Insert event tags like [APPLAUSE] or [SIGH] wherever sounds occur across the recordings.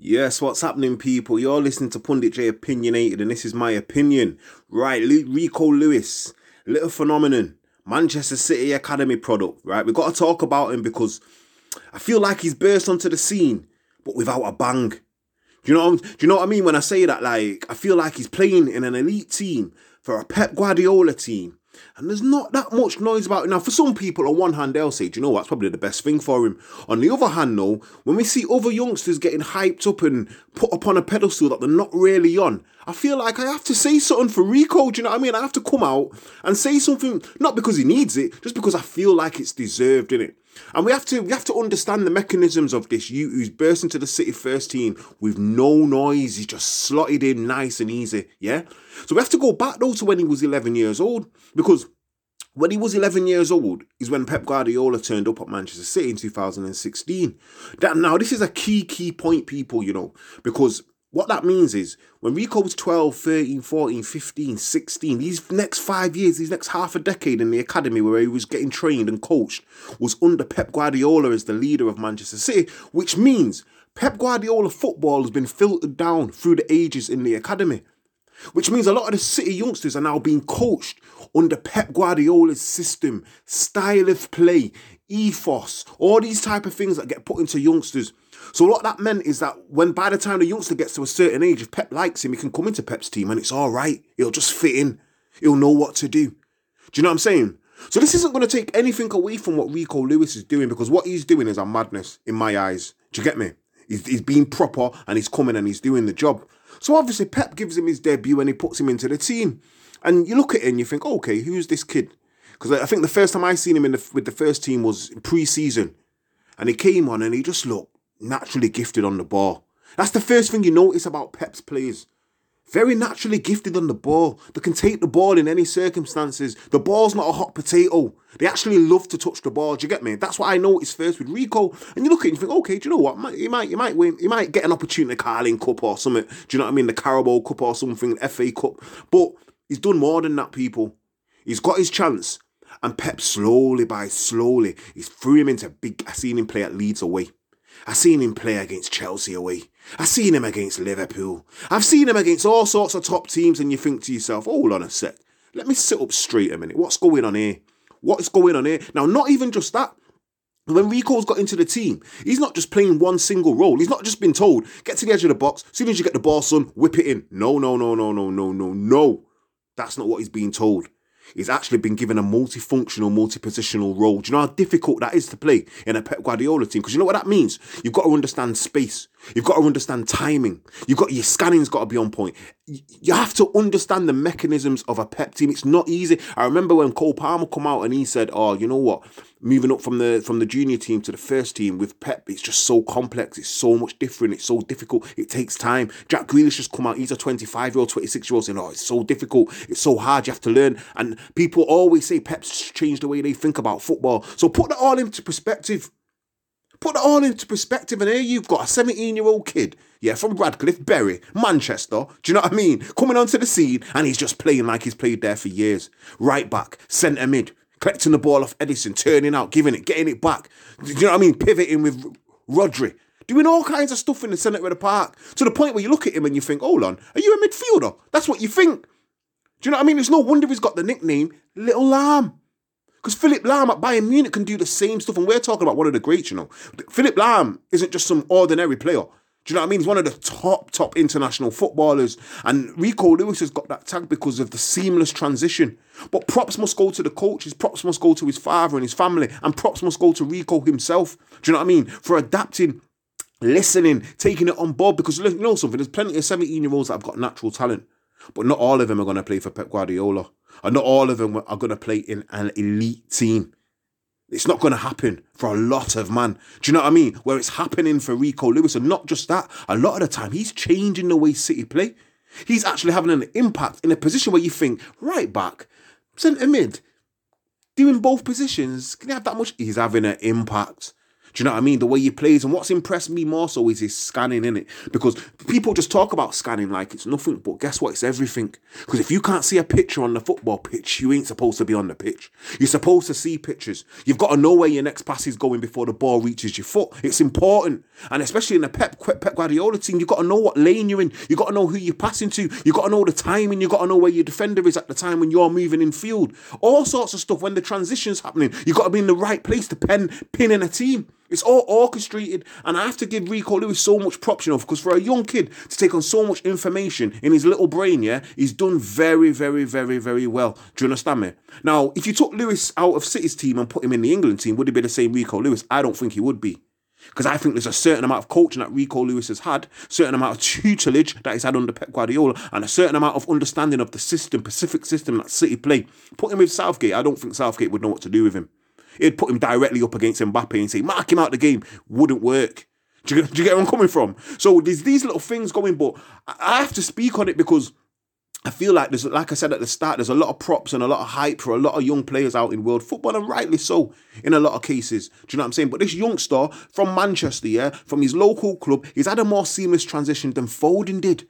Yes, what's happening, people? You're listening to Pundit Jay Opinionated, and this is my opinion. Right, Rico Lewis, little phenomenon, Manchester City Academy product, right? We've got to talk about him because I feel like he's burst onto the scene, but without a bang. Do you know? what, Do you know what I mean when I say that? Like, I feel like he's playing in an elite team for a Pep Guardiola team, and there's not that much noise about it. Now, for some people, on one hand, they'll say, do you know what's probably the best thing for him? On the other hand, though, when we see other youngsters getting hyped up and put upon a pedestal that they're not really on, I feel like I have to say something for Rico. Do you know what I mean? I have to come out and say something, not because he needs it, just because I feel like it's deserved, in it. And we have to we have to understand the mechanisms of this. You who's burst into the City first team with no noise. He's just slotted in nice and easy. Yeah. So we have to go back though to when he was 11 years old because when he was 11 years old is when Pep Guardiola turned up at Manchester City in 2016. That now this is a key key point, people. You know because what that means is when Rico was 12, 13, 14, 15, 16, these next five years, these next half a decade in the academy where he was getting trained and coached was under Pep Guardiola as the leader of Manchester City, which means Pep Guardiola football has been filtered down through the ages in the academy. Which means a lot of the City youngsters are now being coached under Pep Guardiola's system, style of play, ethos, all these type of things that get put into youngsters. So what that meant is that when by the time the youngster gets to a certain age, if Pep likes him, he can come into Pep's team and it's all right. He'll just fit in. He'll know what to do. Do you know what I'm saying? So this isn't going to take anything away from what Rico Lewis is doing because what he's doing is a madness in my eyes. Do you get me? He's, he's being proper and he's coming and he's doing the job. So obviously Pep gives him his debut and he puts him into the team. And you look at it and you think, okay, who's this kid? Because I think the first time I seen him in the, with the first team was pre-season, and he came on and he just looked naturally gifted on the ball. That's the first thing you notice about Pep's players. Very naturally gifted on the ball. They can take the ball in any circumstances. The ball's not a hot potato. They actually love to touch the ball. Do you get me? That's what I noticed first with Rico. And you look at it and you think, okay, do you know what? He might, he might win. He might get an opportunity, Carling Cup or something. Do you know what I mean? The Carabao Cup or something, FA Cup. But he's done more than that, people. He's got his chance. And Pep slowly by slowly, he's threw him into big. I seen him play at Leeds away. I seen him play against Chelsea away. I seen him against Liverpool. I've seen him against all sorts of top teams, and you think to yourself, hold on a sec. Let me sit up straight a minute. What's going on here? What's going on here? Now, not even just that. When Rico's got into the team, he's not just playing one single role. He's not just been told, get to the edge of the box, as soon as you get the ball, son, whip it in. No, no, no, no, no, no, no, no. That's not what he's being told. He's actually been given a multifunctional, multi-positional role. Do you know how difficult that is to play in a Pep Guardiola team? Because you know what that means? You've got to understand space. You've got to understand timing. You've got your scanning's got to be on point. You have to understand the mechanisms of a Pep team. It's not easy. I remember when Cole Palmer come out and he said, "Oh, you know what? Moving up from the from the junior team to the first team with Pep, it's just so complex. It's so much different. It's so difficult. It takes time." Jack Grealish just come out. He's a 25 year old, 26 year old saying, "Oh, it's so difficult. It's so hard. You have to learn." And people always say Pep's changed the way they think about football. So put that all into perspective. Put that all into perspective, and here you've got a 17 year old kid, yeah, from Radcliffe, Bury, Manchester. Do you know what I mean? Coming onto the scene, and he's just playing like he's played there for years. Right back, centre mid, collecting the ball off Ederson, turning out, giving it, getting it back. Do you know what I mean? Pivoting with Rodri. Doing all kinds of stuff in the centre of the park to the point where you look at him and you think, hold on, are you a midfielder? That's what you think. Do you know what I mean? It's no wonder he's got the nickname Little Lahm. Because Philipp Lahm at Bayern Munich can do the same stuff, and we're talking about one of the greats, you know. Philipp Lahm isn't just some ordinary player. Do you know what I mean? He's one of the top, top international footballers. And Rico Lewis has got that tag because of the seamless transition. But props must go to the coaches, props must go to his father and his family, and props must go to Rico himself. Do you know what I mean? For adapting, listening, taking it on board. Because you know something, there's plenty of 17 year olds that have got natural talent, but not all of them are going to play for Pep Guardiola. And not all of them are going to play in an elite team. It's not going to happen for a lot of man. Do you know what I mean? Where it's happening for Rico Lewis, and not just that, a lot of the time he's changing the way City play. He's actually having an impact in a position where you think, right back, centre mid, doing both positions, can he have that much? He's having an impact. Do you know what I mean? The way he plays. And what's impressed me more so is his scanning in it. Because people just talk about scanning like it's nothing, but guess what? It's everything. Because if you can't see a picture on the football pitch, you ain't supposed to be on the pitch. You're supposed to see pictures. You've got to know where your next pass is going before the ball reaches your foot. It's important. And especially in the Pep, Pep Guardiola team, you've got to know what lane you're in. You've got to know who you're passing to. You've got to know the timing. You've got to know where your defender is at the time when you're moving in field. All sorts of stuff. When the transition's happening, you've got to be in the right place to pen, pin in a team. It's all orchestrated, and I have to give Rico Lewis so much props, you know, because for a young kid to take on so much information in his little brain, yeah, he's done very, very, very, very well. Do you understand me? Now, if you took Lewis out of City's team and put him in the England team, would he be the same Rico Lewis? I don't think he would be. Because I think there's a certain amount of coaching that Rico Lewis has had, certain amount of [LAUGHS] tutelage that he's had under Pep Guardiola, and a certain amount of understanding of the system, Pacific system that City play. Put him with Southgate, I don't think Southgate would know what to do with him. It'd put him directly up against Mbappe and say, mark him out the game. Wouldn't work. Do you, do you get where I'm coming from? So there's these little things going, but I have to speak on it because I feel like there's, like I said at the start, there's a lot of props and a lot of hype for a lot of young players out in world football, and rightly so in a lot of cases. Do you know what I'm saying? But this youngster from Manchester, yeah, from his local club, he's had a more seamless transition than Foden did.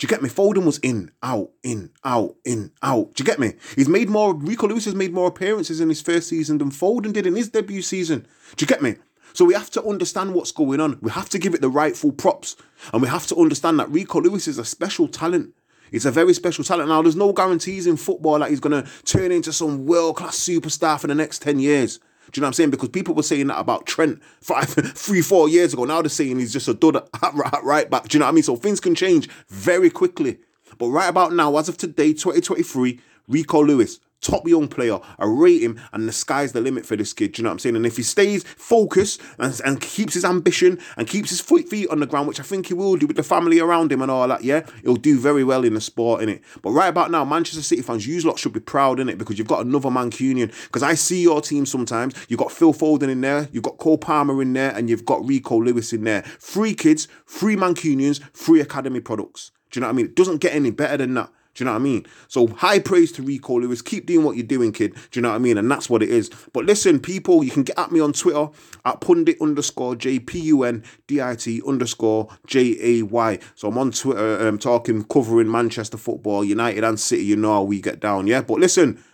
Do you get me? Foden was in, out, in, out, in, out. Do you get me? He's made more, Rico Lewis has made more appearances in his first season than Foden did in his debut season. Do you get me? So we have to understand what's going on. We have to give it the rightful props. And we have to understand that Rico Lewis is a special talent. He's a very special talent. Now, there's no guarantees in football that he's going to turn into some world class superstar for the next 10 years. Do you know what I'm saying? Because people were saying that about Trent five, [LAUGHS] three, four years ago. Now they're saying he's just a dud [LAUGHS] at, right back. Do you know what I mean? So things can change very quickly. But right about now, as of today, 2023, Rico Lewis, top young player. I rate him, and the sky's the limit for this kid. Do you know what I'm saying? And if he stays focused and, and keeps his ambition and keeps his feet on the ground, which I think he will do with the family around him and all that, yeah, he'll do very well in the sport, in it. But right about now, Manchester City fans, you lot should be proud in it because you've got another Mancunian. Because I see your team sometimes. You've got Phil Foden in there, you've got Cole Palmer in there, and you've got Rico Lewis in there. Three kids, three Mancunians, three academy products. Do you know what I mean? It doesn't get any better than that. Do you know what I mean? So high praise to Rico Lewis. Keep doing what you're doing, kid. Do you know what I mean? And that's what it is. But listen, people, you can get at me on Twitter at pundit underscore J P U N D I T underscore J A Y. So I'm on Twitter um, talking, covering Manchester football, United and City. You know how we get down, yeah? But listen,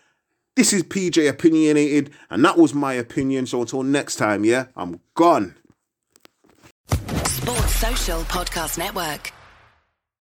this is PJ Opinionated, and that was my opinion. So until next time, yeah, I'm gone. Sports Social Podcast Network.